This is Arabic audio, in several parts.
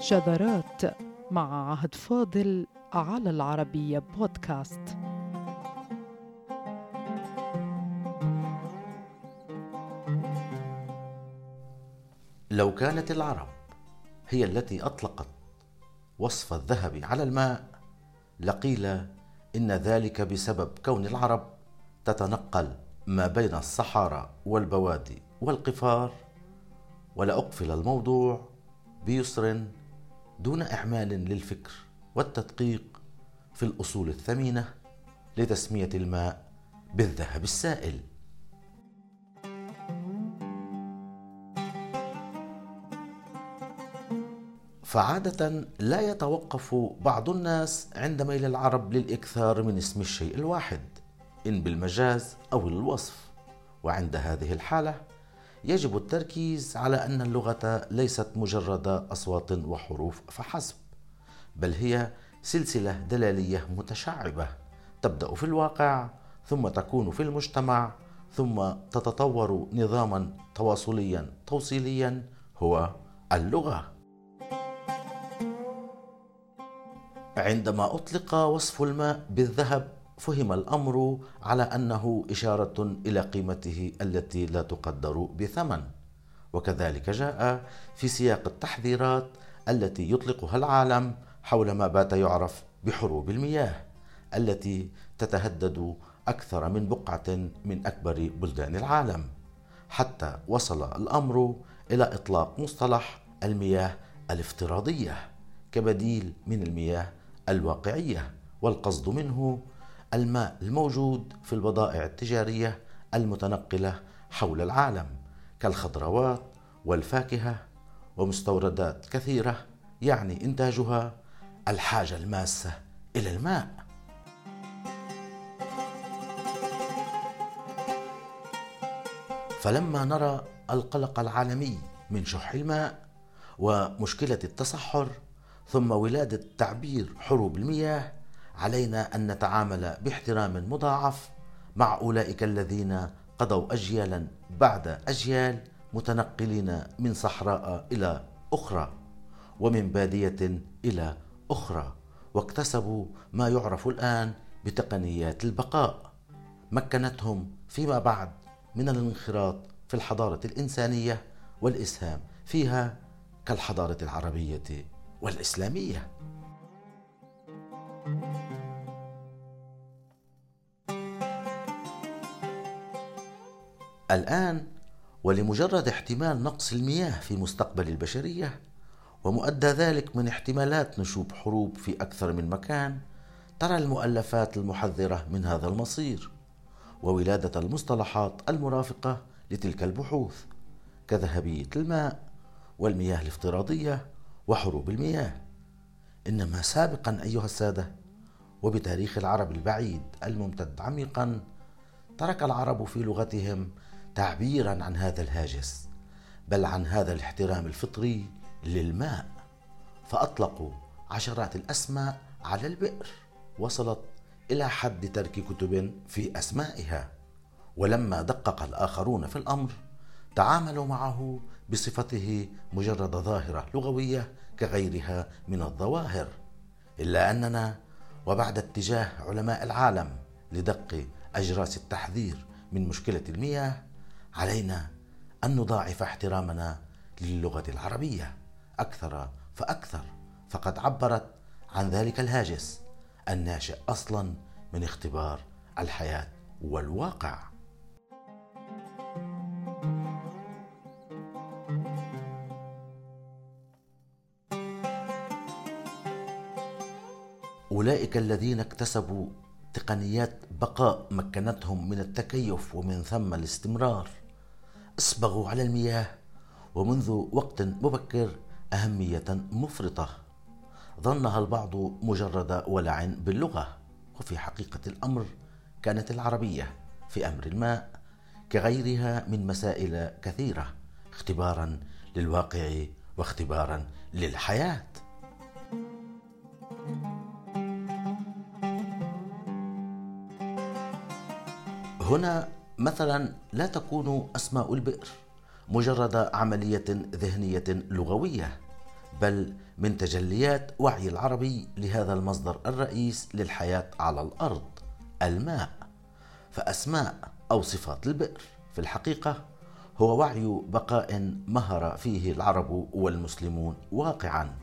شذرات مع عهد فاضل على العربية بودكاست. لو كانت العرب هي التي أطلقت وصف الذهب على الماء لقيل إن ذلك بسبب كون العرب تتنقل ما بين الصحارى والبوادي والقفار. ولأقفل الموضوع بيسر دون إعمال للفكر والتدقيق في الأصول الثمينة لتسمية الماء بالذهب السائل. فعادة لا يتوقف بعض الناس عند ميل العرب للإكثار من اسم الشيء الواحد إن بالمجاز أو الوصف. وعند هذه الحالة يجب التركيز على أن اللغة ليست مجرد أصوات وحروف فحسب بل هي سلسلة دلالية متشعبة تبدأ في الواقع ثم تكون في المجتمع ثم تتطور نظاما تواصليا توصيليا هو اللغة. عندما أطلق وصف الماء بالذهب فهم الأمر على أنه إشارة إلى قيمته التي لا تقدر بثمن. وكذلك جاء في سياق التحذيرات التي يطلقها العالم حول ما بات يعرف بحروب المياه التي تتهدد أكثر من بقعة من أكبر بلدان العالم. حتى وصل الأمر إلى إطلاق مصطلح المياه الافتراضية كبديل من المياه الواقعية والقصد منه الماء الموجود في البضائع التجارية المتنقلة حول العالم كالخضروات والفاكهة ومستوردات كثيرة يعني إنتاجها الحاجة الماسة إلى الماء. فلما نرى القلق العالمي من شح الماء ومشكلة التصحر ثم ولادة تعبير حروب المياه علينا أن نتعامل باحترام مضاعف مع أولئك الذين قضوا اجيالا بعد أجيال متنقلين من صحراء إلى أخرى ومن بادية إلى أخرى واكتسبوا ما يعرف الآن بتقنيات البقاء. مكنتهم فيما بعد من الانخراط في الحضارة الإنسانية والاسهام فيها كالحضارة العربية والإسلامية. الآن ولمجرد احتمال نقص المياه في مستقبل البشرية ومؤدى ذلك من احتمالات نشوب حروب في أكثر من مكان ترى المؤلفات المحذرة من هذا المصير وولادة المصطلحات المرافقة لتلك البحوث كذهبية الماء والمياه الافتراضية وحروب المياه. إنما سابقا أيها السادة وبتاريخ العرب البعيد الممتد عميقا ترك العرب في لغتهم تعبيرا عن هذا الهاجس بل عن هذا الاحترام الفطري للماء. فأطلقوا عشرات الأسماء على البئر وصلت إلى حد ترك كتب في أسمائها. ولما دقق الآخرون في الأمر تعاملوا معه بصفته مجرد ظاهرة لغوية كغيرها من الظواهر. إلا أننا وبعد اتجاه علماء العالم لدق أجراس التحذير من مشكلة المياه علينا أن نضاعف احترامنا للغة العربية. أكثر فأكثر. فقد عبرت عن ذلك الهاجس الناشئ أصلا من اختبار الحياة والواقع. أولئك الذين اكتسبوا تقنيات بقاء مكنتهم من التكيف ومن ثم الاستمرار. اصبغوا على المياه ومنذ وقت مبكر أهمية مفرطة. ظنها البعض مجرد ولع باللغة وفي حقيقة الأمر كانت العربية في أمر الماء كغيرها من مسائل كثيرة اختبارا للواقع واختبارا للحياة. هنا مثلا لا تكون أسماء البئر مجرد عملية ذهنية لغوية بل من تجليات وعي العربي لهذا المصدر الرئيس للحياة على الأرض الماء. فأسماء أو صفات البئر في الحقيقة هو وعي بقاء مهر فيه العرب والمسلمون واقعا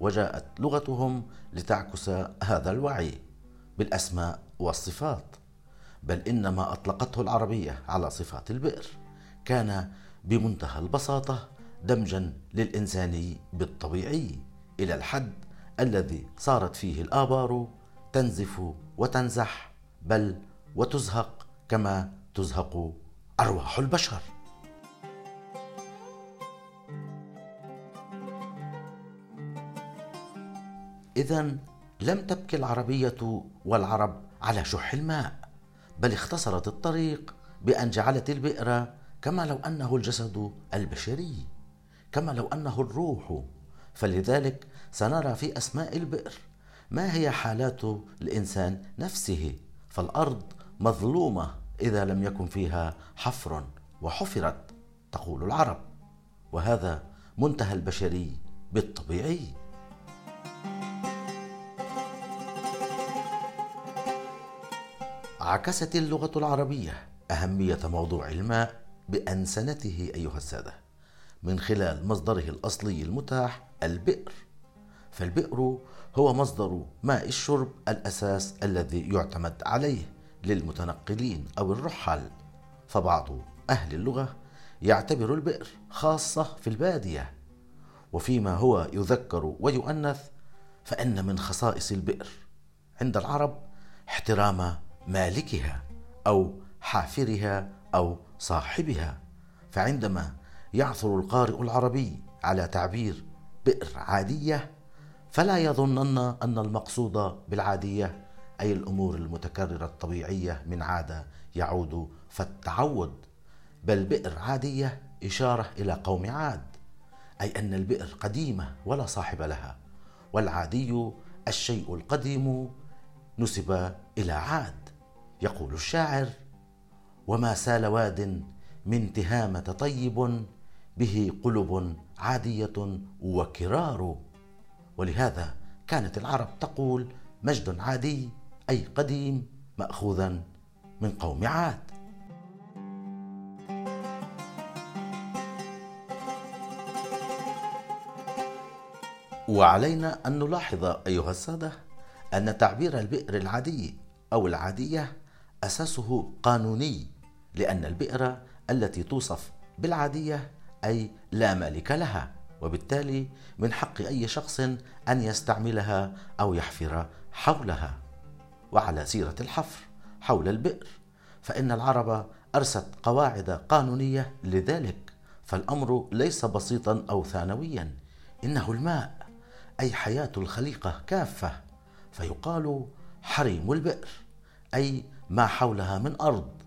وجاءت لغتهم لتعكس هذا الوعي بالأسماء والصفات. بل ان ما أطلقته العربية على صفات البئر. كان بمنتهى البساطة دمجا للانساني بالطبيعي إلى الحد الذي صارت فيه الآبار تنزف وتنزح بل وتزهق كما تزهق أرواح البشر. اذا لم تبكي العربية والعرب على شح الماء. بل اختصرت الطريق بأن جعلت البئر كما لو أنه الجسد البشري كما لو أنه الروح. فلذلك سنرى في أسماء البئر ما هي حالات الإنسان نفسه فالأرض مظلومة إذا لم يكن فيها حفر وحفرت تقول العرب. وهذا منتهى البشري بالطبيعي. عكست اللغة العربية أهمية موضوع الماء بأنسنته أيها السادة من خلال مصدره الأصلي المتاح البئر. فالبئر هو مصدر ماء الشرب الأساس الذي يعتمد عليه للمتنقلين أو الرحال. فبعض أهل اللغة يعتبر البئر خاصة في البادية. وفيما هو يذكر ويؤنث فإن من خصائص البئر عند العرب احترام مالكها أو حافرها أو صاحبها. فعندما يعثر القارئ العربي على تعبير بئر عادية فلا يظنن أن المقصود بالعادية أي الأمور المتكررة الطبيعية من عاده يعود فالتعود بل بئر عادية إشارة إلى قوم عاد أي أن البئر قديمة ولا صاحب لها والعادي الشيء القديم نسب إلى عاد. يقول الشاعر وما سال واد من تهامة طيب به قلب عادية وكرار ولهذا كانت العرب تقول مجد عادي أي قديم مأخوذا من قوم عاد وعلينا أن نلاحظ أيها السادة أن تعبير البئر العادي أو العادية أساسه قانوني لأن البئر التي توصف بالعادية أي لا مالك لها وبالتالي من حق أي شخص أن يستعملها أو يحفر حولها. وعلى سيرة الحفر حول البئر فإن العرب أرست قواعد قانونية لذلك فالأمر ليس بسيطا أو ثانويا إنه الماء أي حياة الخليقة كافة فيقال حريم البئر أي ما حولها من أرض.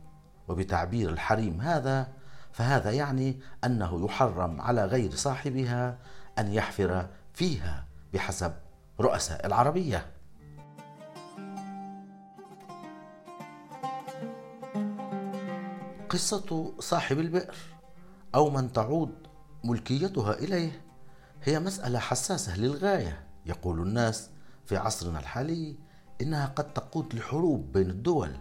وبتعبير الحريم هذا فهذا يعني أنه يحرم على غير صاحبها أن يحفر فيها بحسب رؤساء العربية. قصة صاحب البئر أو من تعود ملكيتها إليه هي مسألة حساسة للغاية. يقول الناس في عصرنا الحالي إنها قد تقود لحروب بين الدول.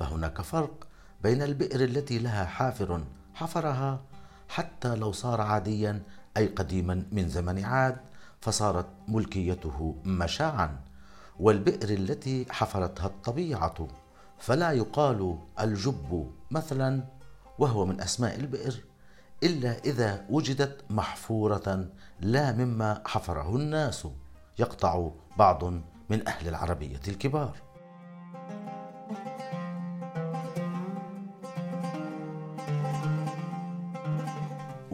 فهناك فرق بين البئر التي لها حافر حفرها حتى لو صار عاديا أي قديما من زمن عاد فصارت ملكيته مشاعا والبئر التي حفرتها الطبيعة. فلا يقال الجب مثلا وهو من أسماء البئر إلا إذا وجدت محفورة لا مما حفره الناس يقطع بعض من أهل العربية الكبار.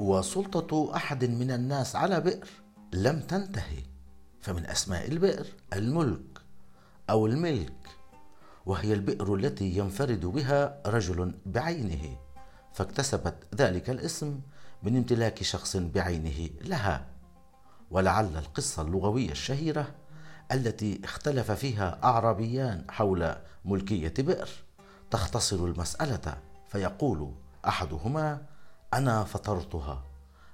وسلطة أحد من الناس على بئر لم تنتهي فمن أسماء البئر الملك أو الملك وهي البئر التي ينفرد بها رجل بعينه فاكتسبت ذلك الاسم من امتلاك شخص بعينه لها. ولعل القصة اللغوية الشهيرة التي اختلف فيها أعرابيان حول ملكية بئر تختصر المسألة فيقول أحدهما أنا فطرتها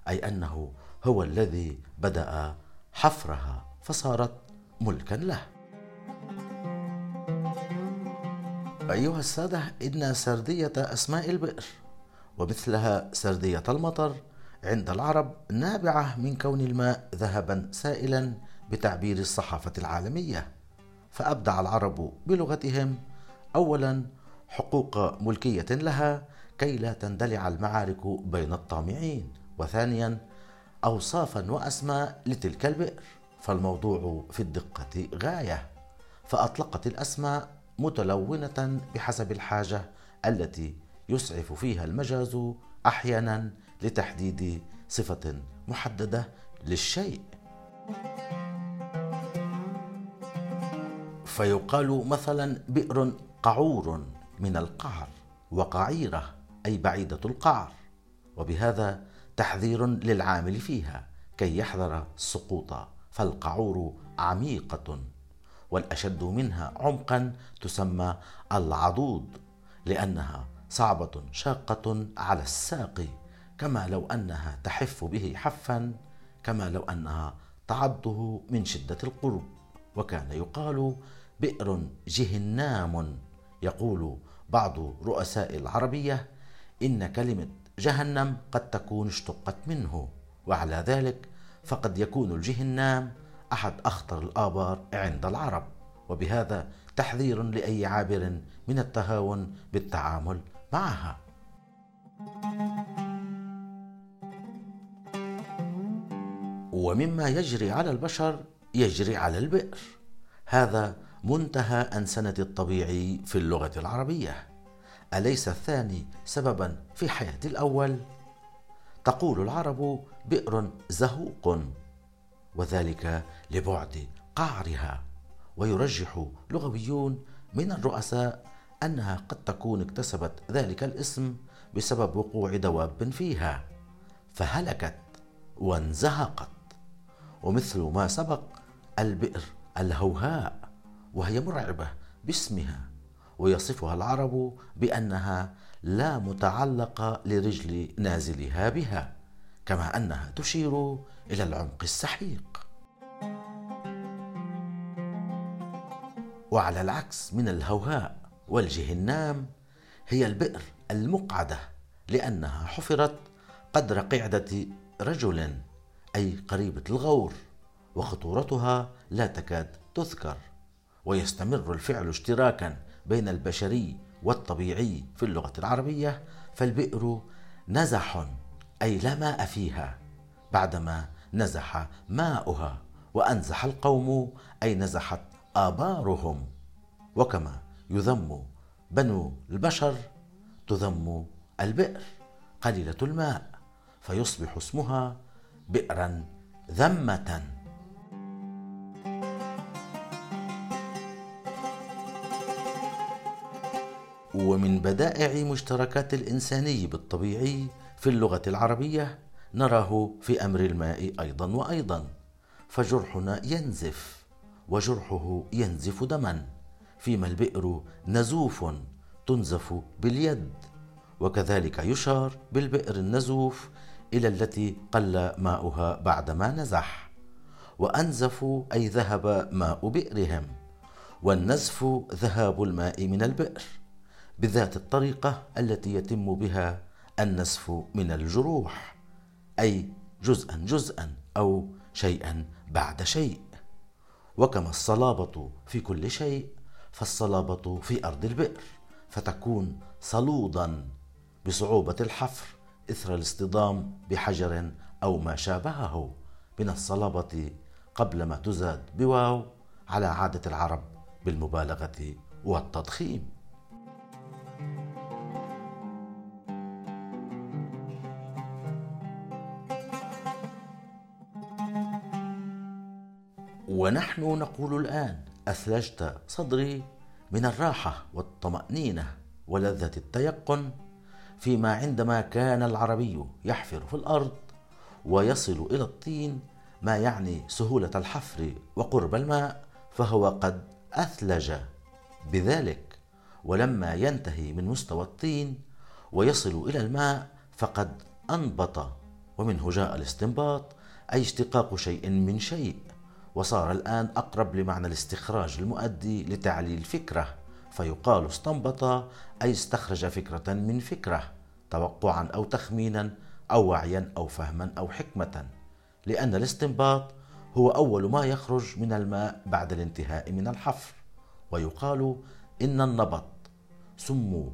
أي أنه هو الذي بدأ حفرها فصارت ملكا له. أيها السادة إن سردية أسماء البئر ومثلها سردية المطر عند العرب نابعة من كون الماء ذهبا سائلا بتعبير الصحافة العالمية. فأبدع العرب بلغتهم أولا حقوق ملكية لها كي لا تندلع المعارك بين الطامعين. وثانيا أوصافا وأسماء لتلك البئر. فالموضوع في الدقة غاية. فأطلقت الأسماء متلونة بحسب الحاجة التي يسعف فيها المجاز أحيانا لتحديد صفة محددة للشيء. فيقال مثلا بئر قعور من القعر وقعيرة. أي بعيدة القعر وبهذا تحذير للعامل فيها كي يحذر السقوط فالقعور عميقة والأشد منها عمقا تسمى العضوض لأنها صعبة شاقة على الساق كما لو أنها تحف به حفا كما لو أنها تعضه من شدة القرب وكان يقال بئر جهنام يقول بعض رؤساء العربية إن كلمة جهنم قد تكون اشتقت منه وعلى ذلك فقد يكون الجهنام أحد أخطر الآبار عند العرب. وبهذا تحذير لأي عابر من التهاون بالتعامل معها. ومما يجري على البشر يجري على البئر. هذا منتهى أنسنة الطبيعي في اللغة العربية. أليس الثاني سببا في حياة الأول؟ تقول العرب بئر زهوق وذلك لبعد قعرها. ويرجح لغويون من الرؤساء أنها قد تكون اكتسبت ذلك الاسم بسبب وقوع دواب فيها فهلكت وانزهقت. ومثل ما سبق البئر الهوهاء وهي مرعبة باسمها. ويصفها العرب بأنها لا متعلق لرجل نازلها بها كما أنها تشير إلى العمق السحيق. وعلى العكس من الهوهاء والجهنام هي البئر المقعدة لأنها حفرت قدر قعدة رجل أي قريبة الغور وخطورتها لا تكاد تذكر ويستمر الفعل اشتراكا بين البشري والطبيعي في اللغة العربية فالبئر نزح أي لا ماء فيها بعدما نزح ماؤها وأنزح القوم أي نزحت آبارهم. وكما يذم بنو البشر تذم البئر قليلة الماء فيصبح اسمها بئرا ذمة. ومن بدائع مشتركات الإنساني بالطبيعي في اللغة العربية نراه في أمر الماء أيضا وأيضا فجرحنا ينزف وجرحه ينزف دما فيما البئر نزوف تنزف باليد وكذلك يشار بالبئر النزوف إلى التي قل ماؤها بعدما نزح وانزفوا أي ذهب ماء بئرهم والنزف ذهاب الماء من البئر. بذات الطريقة التي يتم بها النزف من الجروح أي جزءا جزءا أو شيئا بعد شيء. وكما الصلابة في كل شيء فالصلابة في أرض البئر فتكون صلودا بصعوبة الحفر إثر الاصطدام بحجر أو ما شابهه. من الصلابة قبل ما تزاد بواو على عادة العرب بالمبالغة والتضخيم. ونحن نقول الآن أثلجت صدري من الراحة والطمأنينة ولذة التيقن فيما عندما كان العربي يحفر في الأرض ويصل إلى الطين ما يعني سهولة الحفر وقرب الماء فهو قد أثلج. بذلك ولما ينتهي من مستوى الطين ويصل إلى الماء فقد أنبط ومنه جاء الاستنباط أي اشتقاق شيء من شيء. وصار الآن أقرب لمعنى الاستخراج المؤدي لتعليل فكرة فيقال استنبط أي استخرج فكرة من فكرة توقعا أو تخمينا أو وعيا أو فهما أو حكمة لأن الاستنباط هو أول ما يخرج من الماء بعد الانتهاء من الحفر ويقال إن النبط سموا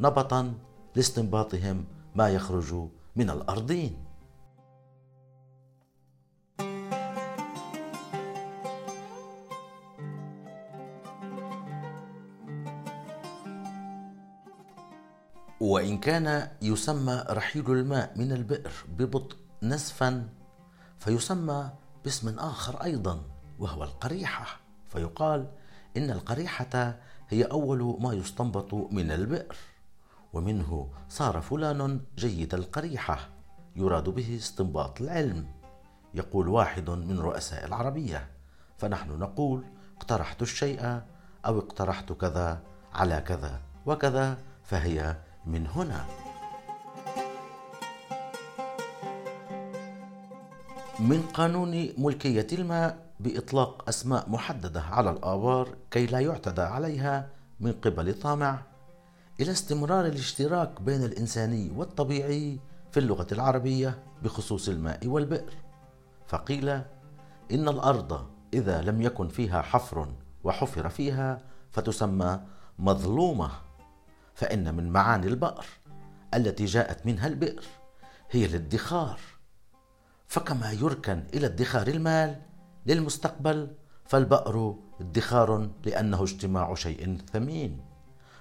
نبطا لاستنباطهم ما يخرج من الأرضين. وإن كان يسمى رحيل الماء من البئر ببطء نزفا فيسمى باسم آخر أيضا وهو القريحة. فيقال إن القريحة هي أول ما يستنبط من البئر ومنه صار فلان جيد القريحة يراد به استنباط العلم. يقول واحد من رؤساء العربية فنحن نقول اقترحت الشيء أو اقترحت كذا على كذا وكذا فهي من هنا. من قانون ملكية الماء بإطلاق أسماء محددة على الآبار كي لا يعتدى عليها من قبل طامع إلى استمرار الاشتراك بين الإنساني والطبيعي في اللغة العربية بخصوص الماء والبئر. فقيل إن الأرض إذا لم يكن فيها حفر وحفر فيها فتسمى مظلومة فإن من معاني البئر التي جاءت منها البئر هي الادخار. فكما يركن إلى ادخار المال للمستقبل فالبأر ادخار لأنه اجتماع شيء ثمين.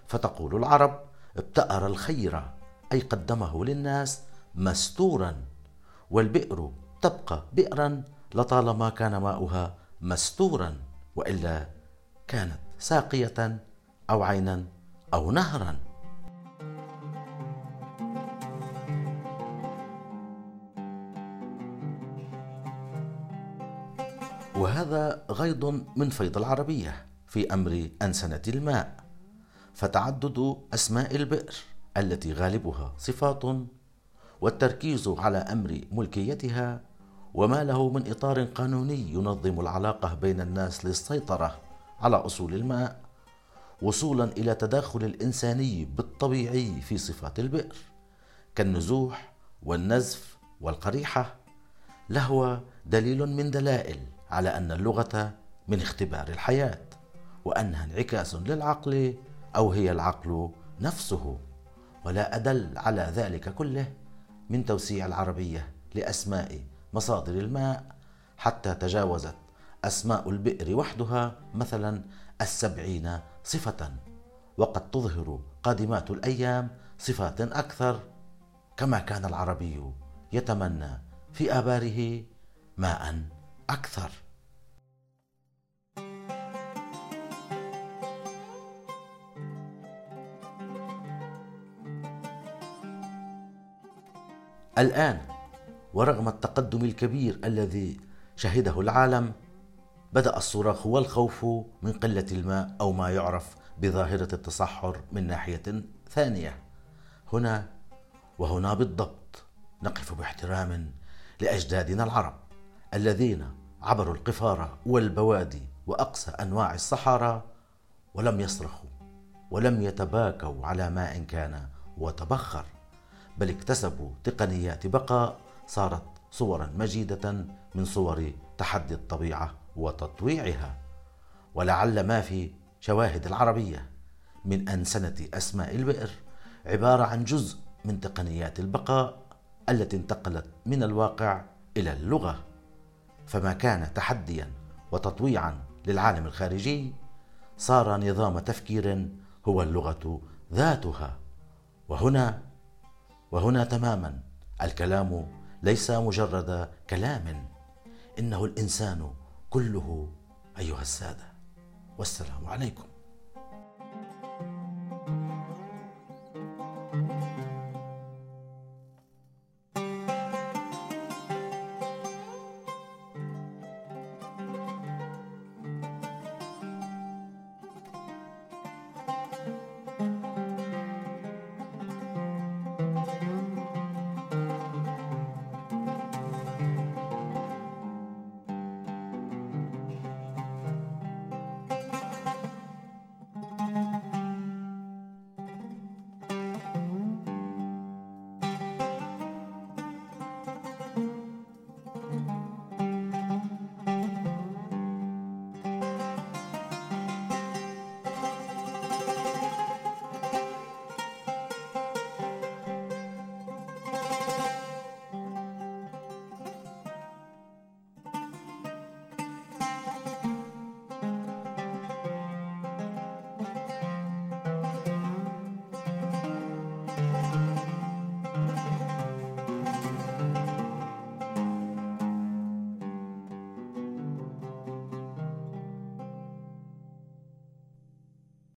فتقول العرب ابتأر الخير أي قدمه للناس مستورا والبئر تبقى بئرا لطالما كان ماؤها مستورا وإلا كانت ساقية أو عينا أو نهرا. وهذا غيض من فيض العربية في أمر أنسنة الماء فتعدد أسماء البئر التي غالبها صفات والتركيز على أمر ملكيتها وما له من إطار قانوني ينظم العلاقة بين الناس للسيطرة على أصول الماء وصولا إلى تداخل الإنساني بالطبيعي في صفات البئر كالنزوح والنزف والقريحة لهو دليل من دلائل على أن اللغة من اختبار الحياة وأنها انعكاس للعقل أو هي العقل نفسه. ولا أدل على ذلك كله من توسيع العربية لأسماء مصادر الماء حتى تجاوزت أسماء البئر وحدها مثلا السبعين صفة. وقد تظهر قادمات الأيام صفات أكثر. كما كان العربي يتمنى في آباره ماء أكثر. الآن ورغم التقدم الكبير الذي شهده العالم بدأ الصراخ والخوف من قلة الماء أو ما يعرف بظاهرة التصحر من ناحية ثانية. هنا وهنا بالضبط نقف باحترام لأجدادنا العرب الذين عبروا القفار والبوادي وأقصى أنواع الصحراء ولم يصرخوا ولم يتباكوا على ماء كان وتبخر بل اكتسبوا تقنيات بقاء صارت صورا مجيدة من صور تحدي الطبيعة وتطويعها. ولعل ما في شواهد العربية من انسنه أسماء البئر عبارة عن جزء من تقنيات البقاء التي انتقلت من الواقع إلى اللغة. فما كان تحديا وتطويعا للعالم الخارجي صار نظام تفكير هو اللغة ذاتها. وهنا وهنا تماما الكلام ليس مجرد كلام إنه الإنسان كله أيها السادة. والسلام عليكم.